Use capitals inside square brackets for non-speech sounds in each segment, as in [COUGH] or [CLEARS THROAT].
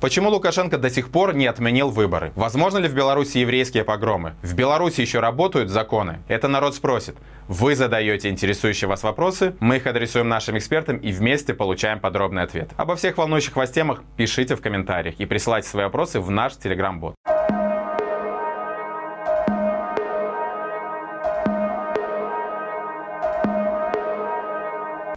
Почему Лукашенко до сих пор не отменил выборы? Возможно ли в Беларуси еврейские погромы? В Беларуси еще работают законы? Это народ спросит. Вы задаете интересующие вас вопросы, мы их адресуем нашим экспертам и вместе получаем подробный ответ. Обо всех волнующих вас темах пишите в комментариях и присылайте свои вопросы в наш телеграм-бот.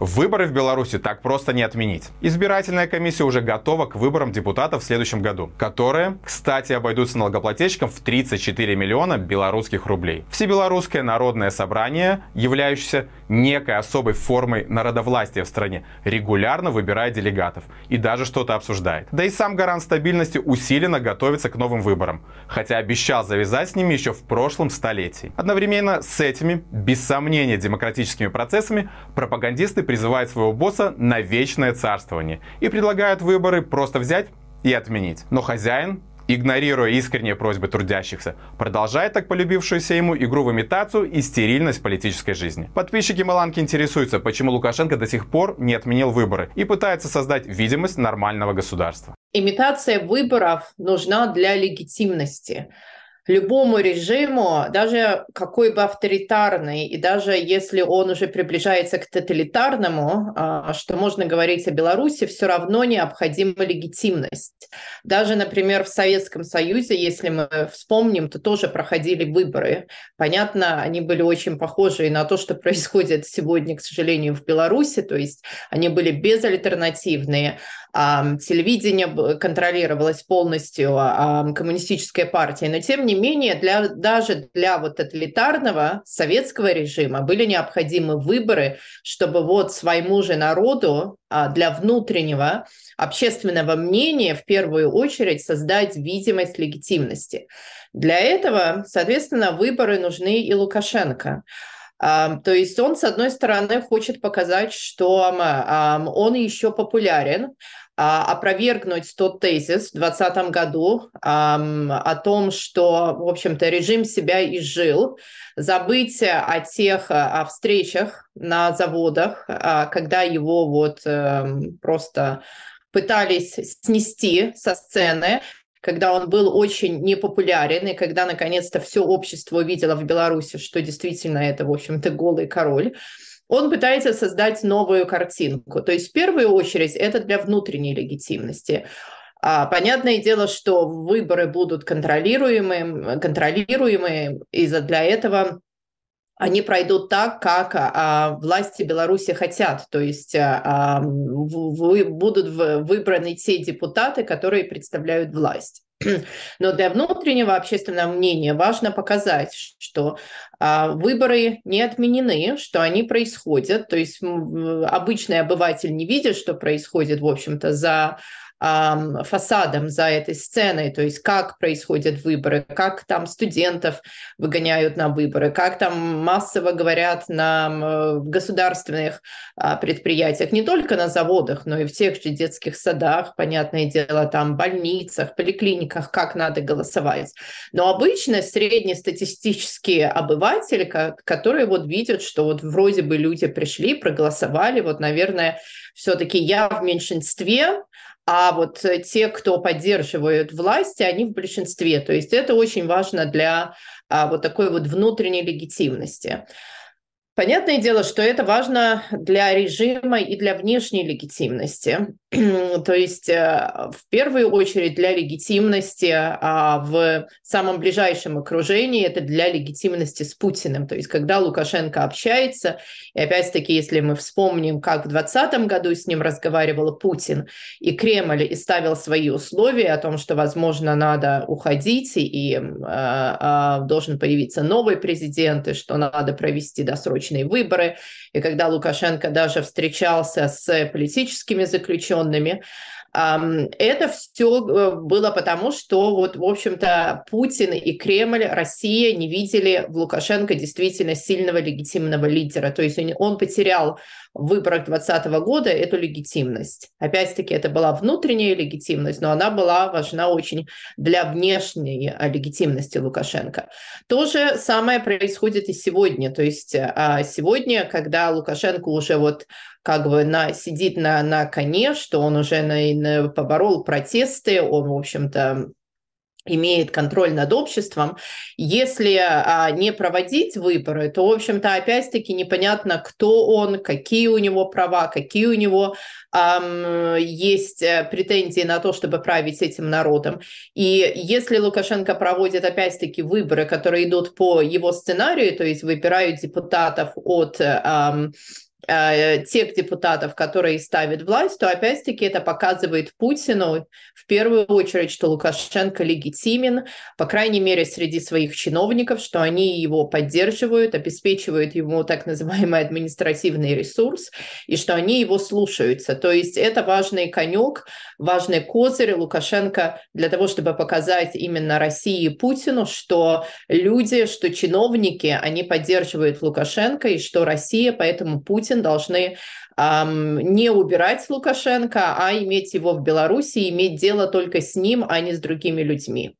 Выборы в Беларуси так просто не отменить. Избирательная комиссия уже готова к выборам депутатов в следующем году, которые, кстати, обойдутся налогоплательщикам в 34 миллиона белорусских рублей. Всебелорусское народное собрание, являющееся некой особой формой народовластия в стране, регулярно выбирает делегатов и даже что-то обсуждает. Да и сам гарант стабильности усиленно готовится к новым выборам, хотя обещал завязать с ними еще в прошлом столетии. Одновременно с этими, без сомнения, демократическими процессами пропагандисты призывает своего босса на вечное царствование и предлагают выборы просто взять и отменить. Но хозяин игнорируя искренние просьбы трудящихся, продолжает так полюбившуюся ему игру в имитацию и стерильность политической жизни. Подписчики Маланки интересуются, почему Лукашенко до сих пор не отменил выборы и пытается создать видимость нормального государства. Имитация выборов нужна для легитимности любому режиму, даже какой бы авторитарный, и даже если он уже приближается к тоталитарному, а, что можно говорить о Беларуси, все равно необходима легитимность. Даже, например, в Советском Союзе, если мы вспомним, то тоже проходили выборы. Понятно, они были очень похожи на то, что происходит сегодня, к сожалению, в Беларуси, то есть они были безальтернативные, телевидение контролировалось полностью коммунистической партией, но тем не менее для, даже для вот тоталитарного советского режима были необходимы выборы, чтобы вот своему же народу а, для внутреннего общественного мнения в первую очередь создать видимость легитимности. Для этого, соответственно, выборы нужны и Лукашенко. То есть он, с одной стороны, хочет показать, что он еще популярен, опровергнуть тот тезис в 2020 году о том, что, в общем-то, режим себя изжил, забыть о тех о встречах на заводах, а, когда его вот эм, просто пытались снести со сцены, когда он был очень непопулярен, и когда наконец-то все общество увидело в Беларуси, что действительно это, в общем-то, голый король он пытается создать новую картинку. То есть в первую очередь это для внутренней легитимности. А, понятное дело, что выборы будут контролируемые, контролируемые, и для этого они пройдут так, как а, власти Беларуси хотят. То есть а, а в, будут выбраны те депутаты, которые представляют власть. [CLEARS THROAT] Но для внутреннего общественного мнения важно показать, что а, выборы не отменены, что они происходят. То есть обычный обыватель не видит, что происходит, в общем-то, за фасадом за этой сценой, то есть как происходят выборы, как там студентов выгоняют на выборы, как там массово говорят на государственных а, предприятиях, не только на заводах, но и в тех же детских садах, понятное дело, там больницах, поликлиниках, как надо голосовать. Но обычно среднестатистические обыватели, которые вот видят, что вот вроде бы люди пришли, проголосовали, вот, наверное, все-таки я в меньшинстве, а вот э, те, кто поддерживают власти, они в большинстве. То есть это очень важно для а, вот такой вот внутренней легитимности. Понятное дело, что это важно для режима и для внешней легитимности. [CLEARS THROAT] То есть э, в первую очередь для легитимности а в самом ближайшем окружении, это для легитимности с Путиным. То есть когда Лукашенко общается, и опять-таки, если мы вспомним, как в 2020 году с ним разговаривал Путин, и Кремль и ставил свои условия о том, что, возможно, надо уходить, и э, должен появиться новый президент, и что надо провести досрочно досрочные выборы, и когда Лукашенко даже встречался с политическими заключенными, это все э, было потому, что вот, в общем-то, Путин и Кремль, Россия не видели в Лукашенко действительно сильного легитимного лидера. То есть он потерял в выборах 2020 года эту легитимность. Опять-таки, это была внутренняя легитимность, но она была важна очень для внешней а, легитимности Лукашенко. То же самое происходит и сегодня. То есть а, сегодня, когда Лукашенко уже вот как бы на, сидит на, на коне, что он уже на, на, поборол протесты, он, в общем-то, имеет контроль над обществом, если а, не проводить выборы, то, в общем-то, опять-таки непонятно, кто он, какие у него права, какие у него а, есть э, претензии на то, чтобы править этим народом. И если Лукашенко проводит, опять-таки, выборы, которые идут по его сценарию, то есть выбирают депутатов от а, Э, тех депутатов, которые ставят власть, то опять-таки это показывает Путину в первую очередь, что Лукашенко легитимен, по крайней мере, среди своих чиновников, что они его поддерживают, обеспечивают ему так называемый административный ресурс, и что они его слушаются. То есть это важный конек, важный козырь Лукашенко для того, чтобы показать именно России и Путину, что люди, что чиновники, они поддерживают Лукашенко, и что Россия, поэтому Путин Путин должны эм, не убирать Лукашенко, а иметь его в Беларуси, иметь дело только с ним, а не с другими людьми.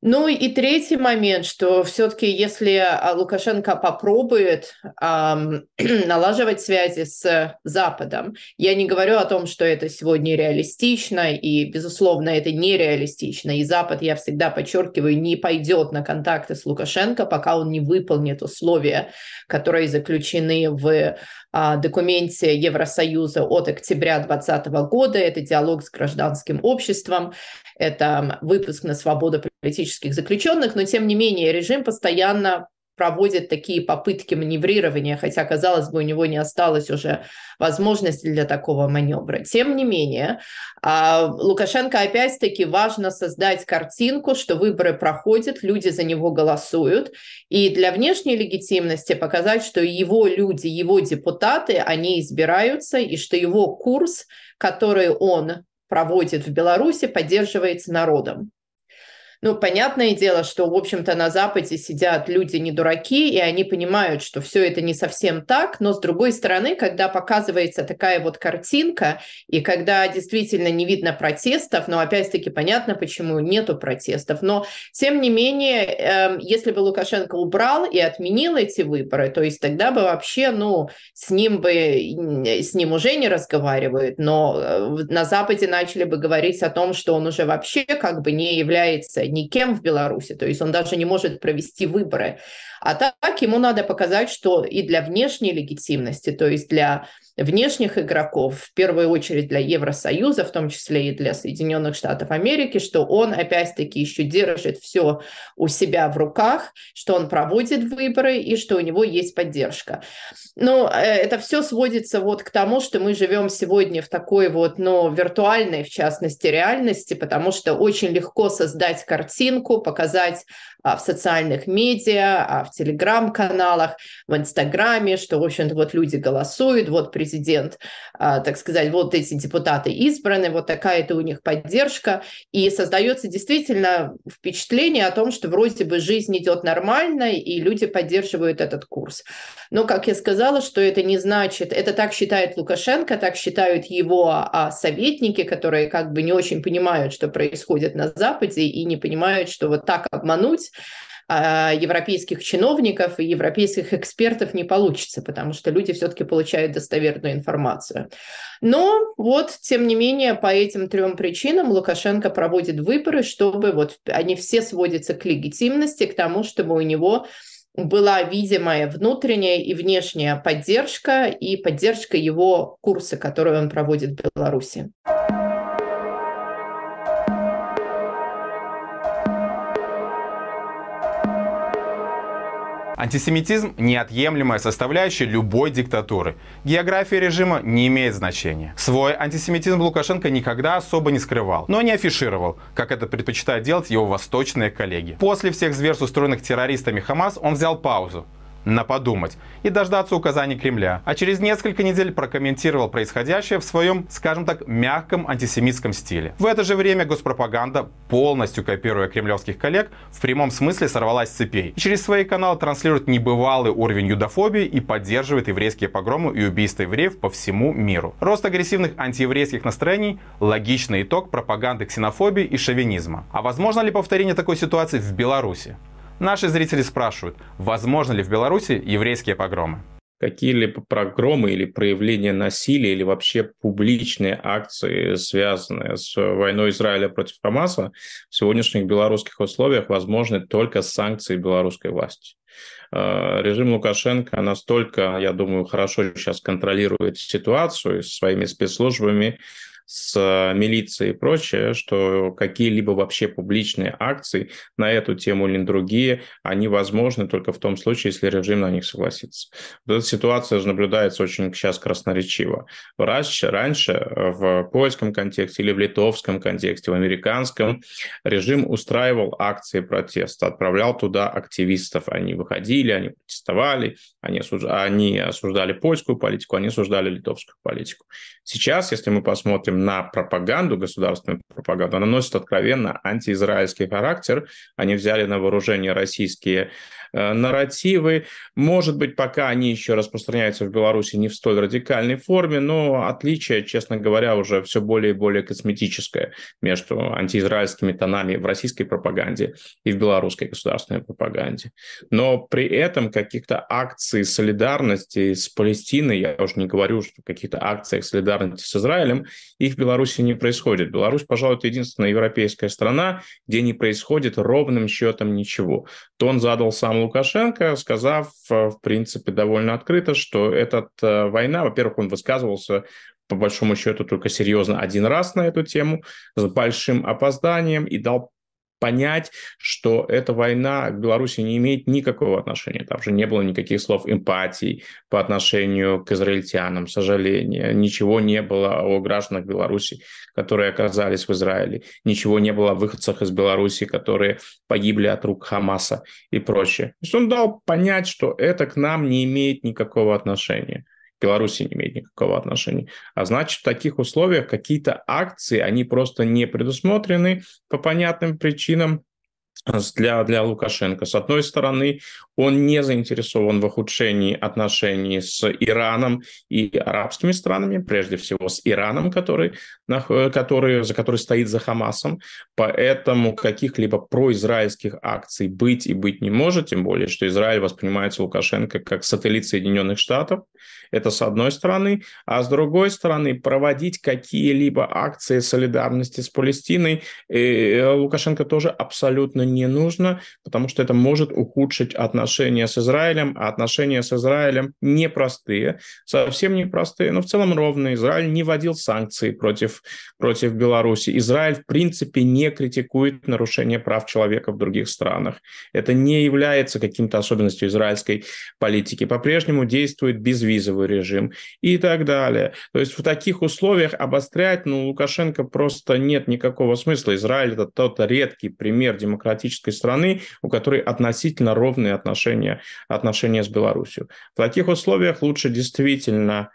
Ну и третий момент, что все-таки если а, Лукашенко попробует эм, [CLEARS THROAT] налаживать связи с Западом, я не говорю о том, что это сегодня реалистично, и, безусловно, это нереалистично, и Запад, я всегда подчеркиваю, не пойдет на контакты с Лукашенко, пока он не выполнит условия, которые заключены в документе Евросоюза от октября 2020 года. Это диалог с гражданским обществом, это выпуск на свободу политических заключенных, но тем не менее режим постоянно проводит такие попытки маневрирования, хотя, казалось бы, у него не осталось уже возможности для такого маневра. Тем не менее, а, Лукашенко опять-таки важно создать картинку, что выборы проходят, люди за него голосуют, и для внешней легитимности показать, что его люди, его депутаты, они избираются, и что его курс, который он проводит в Беларуси, поддерживается народом. Ну, понятное дело, что, в общем-то, на Западе сидят люди не дураки, и они понимают, что все это не совсем так, но, с другой стороны, когда показывается такая вот картинка, и когда действительно не видно протестов, но, опять-таки, понятно, почему нету протестов, но, тем не менее, эм, если бы Лукашенко убрал и отменил эти выборы, то есть тогда бы вообще, ну, с ним бы, с ним уже не разговаривают, но э, на Западе начали бы говорить о том, что он уже вообще как бы не является никем в Беларуси, то есть он даже не может провести выборы. А так ему надо показать, что и для внешней легитимности, то есть для внешних игроков, в первую очередь для Евросоюза, в том числе и для Соединенных Штатов Америки, что он опять-таки еще держит все у себя в руках, что он проводит выборы и что у него есть поддержка. Но э, это все сводится вот к тому, что мы живем сегодня в такой вот, ну, виртуальной, в частности, реальности, потому что очень легко создать картинку, показать в социальных медиа, а, в телеграм-каналах, в инстаграме, что, в общем-то, вот люди голосуют, вот президент, а, так сказать, вот эти депутаты избраны, вот такая-то у них поддержка, и создается действительно впечатление о том, что вроде бы жизнь идет нормально, и люди поддерживают этот курс. Но, как я сказала, что это не значит, это так считает Лукашенко, так считают его советники, которые как бы не очень понимают, что происходит на Западе, и не понимают, что вот так обмануть а, европейских чиновников и европейских экспертов не получится, потому что люди все-таки получают достоверную информацию. Но вот, тем не менее, по этим трем причинам Лукашенко проводит выборы, чтобы вот они все сводятся к легитимности, к тому, чтобы у него была видимая внутренняя и внешняя поддержка и поддержка его курса, который он проводит в Беларуси. Антисемитизм – неотъемлемая составляющая любой диктатуры. География режима не имеет значения. Свой антисемитизм Лукашенко никогда особо не скрывал, но не афишировал, как это предпочитают делать его восточные коллеги. После всех зверств, устроенных террористами Хамас, он взял паузу на подумать и дождаться указаний Кремля, а через несколько недель прокомментировал происходящее в своем, скажем так, мягком антисемитском стиле. В это же время госпропаганда, полностью копируя кремлевских коллег, в прямом смысле сорвалась с цепей и через свои каналы транслирует небывалый уровень юдофобии и поддерживает еврейские погромы и убийства евреев по всему миру. Рост агрессивных антиеврейских настроений – логичный итог пропаганды ксенофобии и шовинизма. А возможно ли повторение такой ситуации в Беларуси? Наши зрители спрашивают, возможно ли в Беларуси еврейские погромы? какие-либо прогромы или проявления насилия или вообще публичные акции, связанные с войной Израиля против Хамаса, в сегодняшних белорусских условиях возможны только с санкцией белорусской власти. Э, режим Лукашенко настолько, я думаю, хорошо сейчас контролирует ситуацию своими спецслужбами, с э, милицией и прочее, что какие-либо вообще публичные акции на эту тему или другие, они возможны только в том случае, если режим на них согласится. Вот эта ситуация наблюдается очень сейчас красноречиво. Раньше, раньше в польском контексте или в литовском контексте, в американском, режим устраивал акции протеста, отправлял туда активистов. Они выходили, они протестовали, они, осуж... они осуждали польскую политику, они осуждали литовскую политику. Сейчас, если мы посмотрим на пропаганду, государственную пропаганду, она носит откровенно антиизраильский характер. Они взяли на вооружение российские нарративы. Может быть, пока они еще распространяются в Беларуси не в столь радикальной форме, но отличие, честно говоря, уже все более и более косметическое между антиизраильскими тонами в российской пропаганде и в белорусской государственной пропаганде. Но при этом каких-то акций солидарности с Палестиной, я уже не говорю, что каких-то акциях солидарности с Израилем, их в Беларуси не происходит. Беларусь, пожалуй, это единственная европейская страна, где не происходит ровным счетом ничего. Тон задал сам Лукашенко, сказав, э, в принципе, довольно открыто, что эта э, война, во-первых, он высказывался по большому счету только серьезно один раз на эту тему с большим опозданием и дал понять, что эта война к Беларуси не имеет никакого отношения. Там же не было никаких слов эмпатии по отношению к израильтянам, сожаления. Ничего не было о гражданах Беларуси, которые оказались в Израиле. Ничего не было о выходцах из Беларуси, которые погибли от рук Хамаса и прочее. То есть он дал понять, что это к нам не имеет никакого отношения. Беларуси не имеет никакого отношения. А значит, в таких условиях какие-то акции, они просто не предусмотрены по понятным причинам для, для Лукашенко. С одной стороны, он не заинтересован в ухудшении отношений с Ираном и арабскими странами, прежде всего с Ираном, который, который, за который стоит за Хамасом. Поэтому каких-либо произраильских акций быть и быть не может, тем более, что Израиль воспринимается Лукашенко как сателлит Соединенных Штатов. Это с одной стороны. А с другой стороны, проводить какие-либо акции солидарности с Палестиной э, Лукашенко тоже абсолютно не нужно, потому что это может ухудшить отношения с Израилем, а отношения с Израилем непростые, совсем непростые, но в целом ровные. Израиль не вводил санкции против, против Беларуси. Израиль, в принципе, не критикует нарушение прав человека в других странах. Это не является каким-то особенностью израильской политики. По-прежнему действует безвизовый режим и так далее. То есть в таких условиях обострять, ну, Лукашенко просто нет никакого смысла. Израиль – это тот редкий пример демократии демократической страны, у которой относительно ровные отношения, отношения с Беларусью. В таких условиях лучше действительно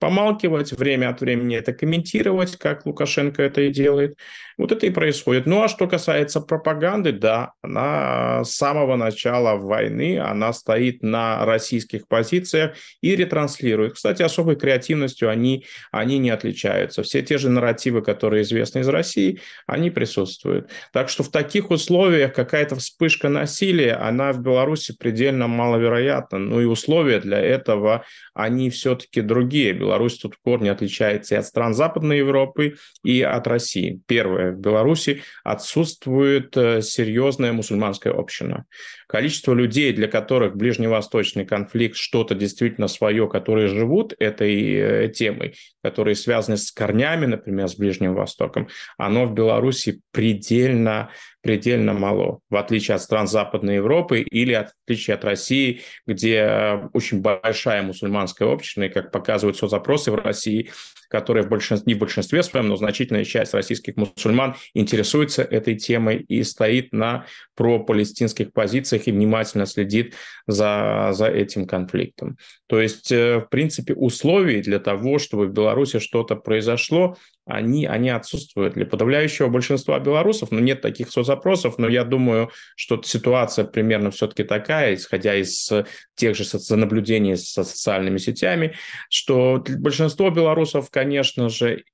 помалкивать, время от времени это комментировать, как Лукашенко это и делает. Вот это и происходит. Ну а что касается пропаганды, да, она с самого начала войны, она стоит на российских позициях и ретранслирует. Кстати, особой креативностью они, они не отличаются. Все те же нарративы, которые известны из России, они присутствуют. Так что в таких условиях какая-то вспышка насилия, она в Беларуси предельно маловероятна. Ну и условия для этого, они все-таки другие. Беларусь тут в корне отличается и от стран Западной Европы, и от России. Первое в Беларуси отсутствует э, серьезная мусульманская община. Количество людей, для которых ближневосточный конфликт что-то действительно свое, которые живут этой э, темой, которые связаны с корнями, например, с Ближним Востоком, оно в Беларуси предельно предельно мало, в отличие от стран Западной Европы или в отличие от России, где э, очень большая мусульманская община, и, как показывают соцопросы в России, которые в большинстве, не в большинстве своем, но значительная часть российских мусульман интересуется этой темой и стоит на пропалестинских позициях и внимательно следит за, за этим конфликтом. То есть, э, в принципе, условий для того, чтобы в Беларуси что-то произошло, они, они отсутствуют. Для подавляющего большинства белорусов, ну, нет таких соцопросов, но я думаю, что ситуация примерно все-таки такая, исходя из тех же наблюдений со социальными сетями, что большинство белорусов, конечно же,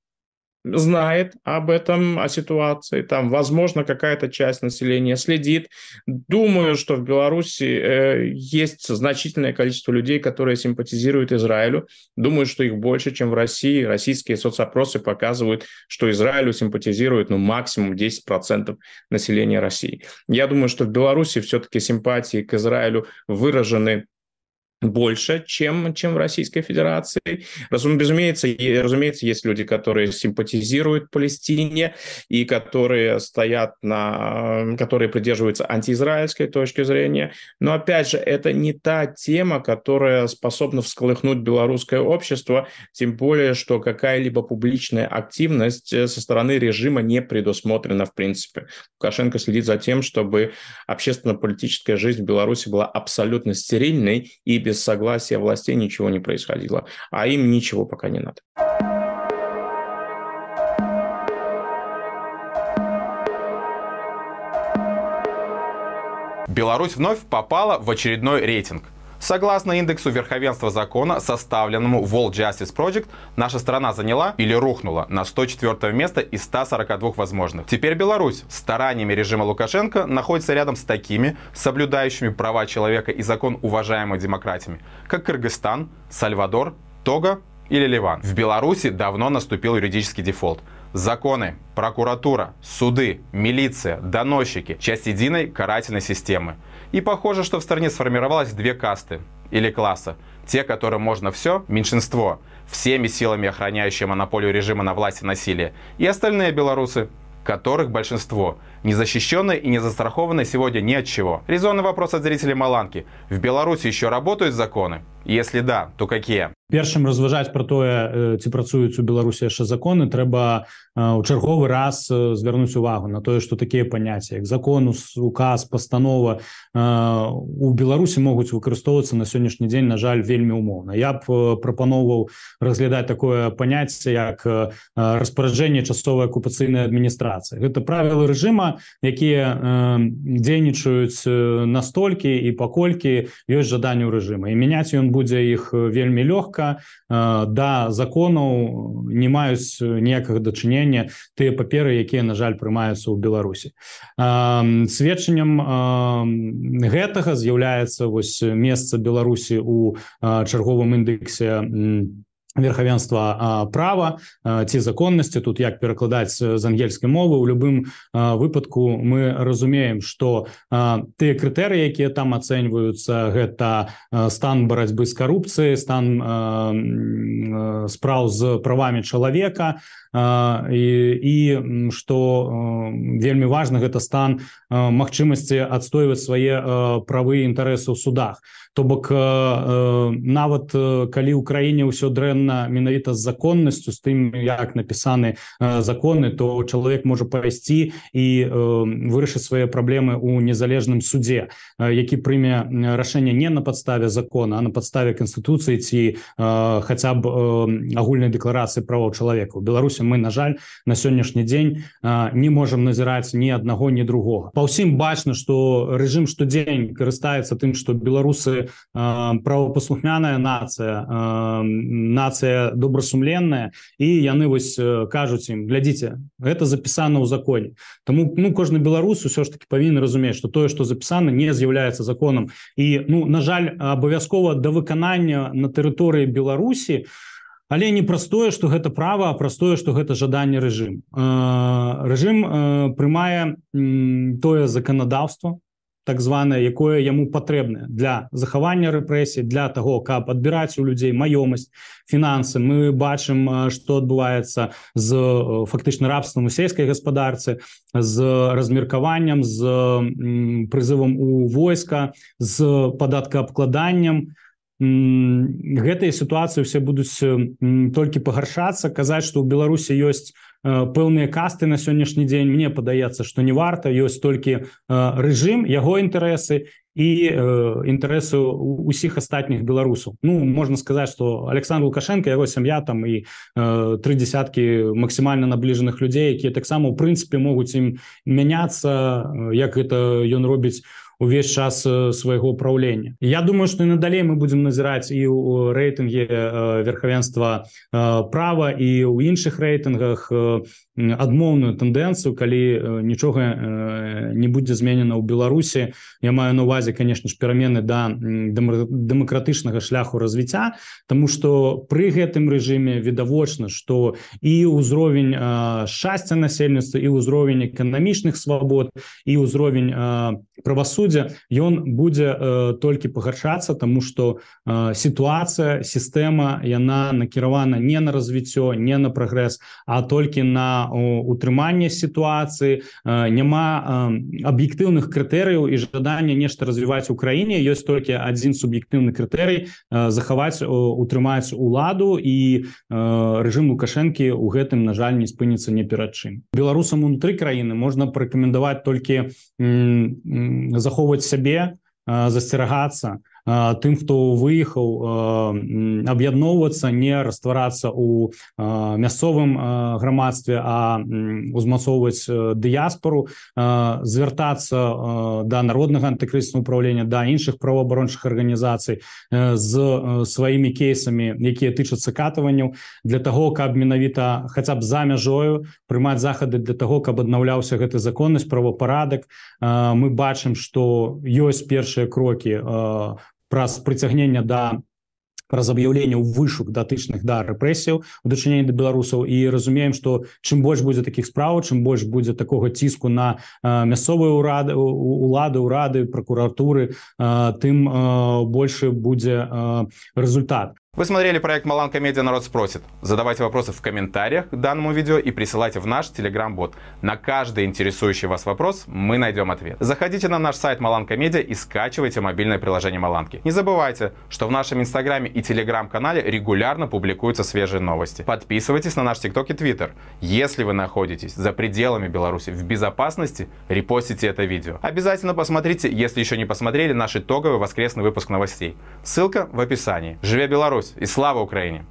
знает об этом, о ситуации. Там, возможно, какая-то часть населения следит. Думаю, что в Беларуси э, есть значительное количество людей, которые симпатизируют Израилю. Думаю, что их больше, чем в России. Российские соцопросы показывают, что Израилю симпатизирует ну, максимум 10% населения России. Я думаю, что в Беларуси все-таки симпатии к Израилю выражены больше, чем, чем в Российской Федерации. Разумеется, разумеется, есть люди, которые симпатизируют Палестине и которые стоят на, которые придерживаются антиизраильской точки зрения. Но опять же, это не та тема, которая способна всколыхнуть белорусское общество, тем более, что какая-либо публичная активность э, со стороны режима не предусмотрена в принципе. Лукашенко следит за тем, чтобы общественно-политическая жизнь в Беларуси была абсолютно стерильной и без согласия властей ничего не происходило. А им ничего пока не надо. Беларусь вновь попала в очередной рейтинг – Согласно индексу верховенства закона, составленному World Justice Project, наша страна заняла или рухнула на 104 место из 142 возможных. Теперь Беларусь стараниями режима Лукашенко находится рядом с такими, соблюдающими права человека и закон уважаемыми демократиями, как Кыргызстан, Сальвадор, Того или Ливан. В Беларуси давно наступил юридический дефолт. Законы, прокуратура, суды, милиция, доносчики – часть единой карательной системы – и похоже, что в стране сформировалось две касты или класса. Те, которым можно все, меньшинство, всеми силами охраняющие монополию режима на власть и насилие, и остальные белорусы, которых большинство, незащищенные и не застрахованные сегодня ни от чего. Резонный вопрос от зрителей Маланки. В Беларуси еще работают законы? Если да, то какие? першым разважаць про тое ці працуюць у беларусі яшчэ законы трэба у чарговы раз звярнуць увагу на тое что такія паняцці як закону указ постанова у беларусі могуць выкарыстоўвацца на сённяшні дзень на жаль вельмі умоўна. Я б прапаноўваў разглядаць такое паняцце як распараджэнне часовай акупацыйнай адміністрацыі. Гэта правілы рэжыма якія дзейнічаюць настолькі і паколькі ёсць жаданне ў рэжыма. І мяняць ён будзе іх вельмі лёгка. Лёгка да законаў не маюць ніякага дачынення тыя паперы якія на жаль прымаюцца ў беларусі. Сведчаннем гэтага з'яўляецца вось месца беларусі у чарговым індексе у верхавенства права ці законнасці тут як перакладаць з ангельскай мовы у любым выпадку мы разумеем что тыя крытэрыі якія там ацэньваюцца гэта стан барацьбы з карупцыяй стан спраў з правамі чалавека і, і што вельмі важна гэта стан магчымасці адстойваць свае правы інтарэсы ў судах. То бок нават калі ў краіне ўсё дрэнна менавіта з законнасцю з тым як напісаны законы то чалавек можа пайсці і вырашыць свае праблемы ў незалежным суде які прыме рашэнне не на падставе закона а на падставе канстытуцыі ці хаця б агульнай дэкларацыі правоў чалавека. У беларусі мы на жаль на сённяшні дзень не можемм назіраць ні аднаго ні другога. Па ўсім бачна что рэжым штодзень карыстаецца тым что беларусы правапаслухмяная нацыя нацыя добрасумленная і яны вось кажуць ім глядзіце гэта запісана ў законе. Тому ну кожны беларус усё ж таки павінен разумець что тое что запісана не з'яўляецца законам. І ну на жаль абавязкова да выканання на тэрыторыі беларусі у але не простое что гэта права простое что гэта жаданне рэжым. Рэжым прымае тое законодаўство так званое якое яму патрэбнае для захавання рэпрэсій для того каб адбіраць у людзей маёмасць фінансы. Мы бачым что адбываецца з фактычна рабствам у сельскай гаспадарцы з размеркаваннем з прызывам у войска з падаткаабкладаннем. у гэтыя сітуацыі все будуць толькі пагаршацца казаць што ў беларусі ёсць пэўныя касты на сённяшні дзень. Мне падаецца што не варта ёсць толькі рэжым яго інтарэсы і інтарэсу усіх астатніх беларусаў. Ну можна сказаць что александр лукашенко яго сям'я там і тры десяткі максімальна набліжаных людзей якія таксама у прынцыпе могуць ім мяняцца як гэта ён робіць увесь час свайго ўправлення Я думаю что і надалей мы будем назіраць і у рэйтынге верхавенства права і у іншых рэйтынгах адмоўную тэндэнцыю калі нічога не будзе зменена ў беларусі я маю на увазе конечно ж перамены да дэмакратычнага шляху развіцця тому что при гэтым рэжыме відавочна что і ўзровень шчасця насельніцтва і ўзровень эканамічных свабод і ўзровень правасуддзя ён будзе толькі пагаршацца тому что сітуацыя сістэма яна накіравана не на развіццё не на прагрэс а толькі на утрыманне сітуацыі няма аб'ектыўных крытэрыяў і жадання нешта развіваць у краіне ёсць толькі адзін суб'ектыўны крытэрый захаваць утрымаць уладу і рэжым лукашэнкі у гэтым на жаль не спыніцца не перад чым. Беларусам унутры краіны можна парэкамендаваць толькі захоўваць сябе засцерагацца тым хто выехаў аб'ядноўвацца не растварацца у мясцовым грамадстве а узмацоўваць дыяспору звяртацца да народнага антыкрыснага управлення да іншых праваабарончых арганізацый з сваімі кейсамі якія тычацца катаванняў для того каб менавіта хаця б за мяжою прымаць захады для того каб аднаўляўся гэты законнасць правапарадак. Мы бачым что ёсць першыя крокі праз прыцягнення да праз аб'яўленняў вышук датычных да рэпрэсіяў у дачыненні да беларусаў. І разумеем што чым больш будзе такіх справаў чым больш будзе такога ціску на мясцовыя ўрады улады ўрады прокуратуры тым больше будзе результат Вы смотрели проект «Маланка Медиа. Народ спросит». Задавайте вопросы в комментариях к данному видео и присылайте в наш телеграм-бот. На каждый интересующий вас вопрос мы найдем ответ. Заходите на наш сайт Маланка Медиа и скачивайте мобильное приложение Маланки. Не забывайте, что в нашем инстаграме и телеграм-канале регулярно публикуются свежие новости. Подписывайтесь на наш тикток и твиттер. Если вы находитесь за пределами Беларуси в безопасности, репостите это видео. Обязательно посмотрите, если еще не посмотрели, наш итоговый воскресный выпуск новостей. Ссылка в описании. Живе Беларусь! Беларусь. И слава Украине!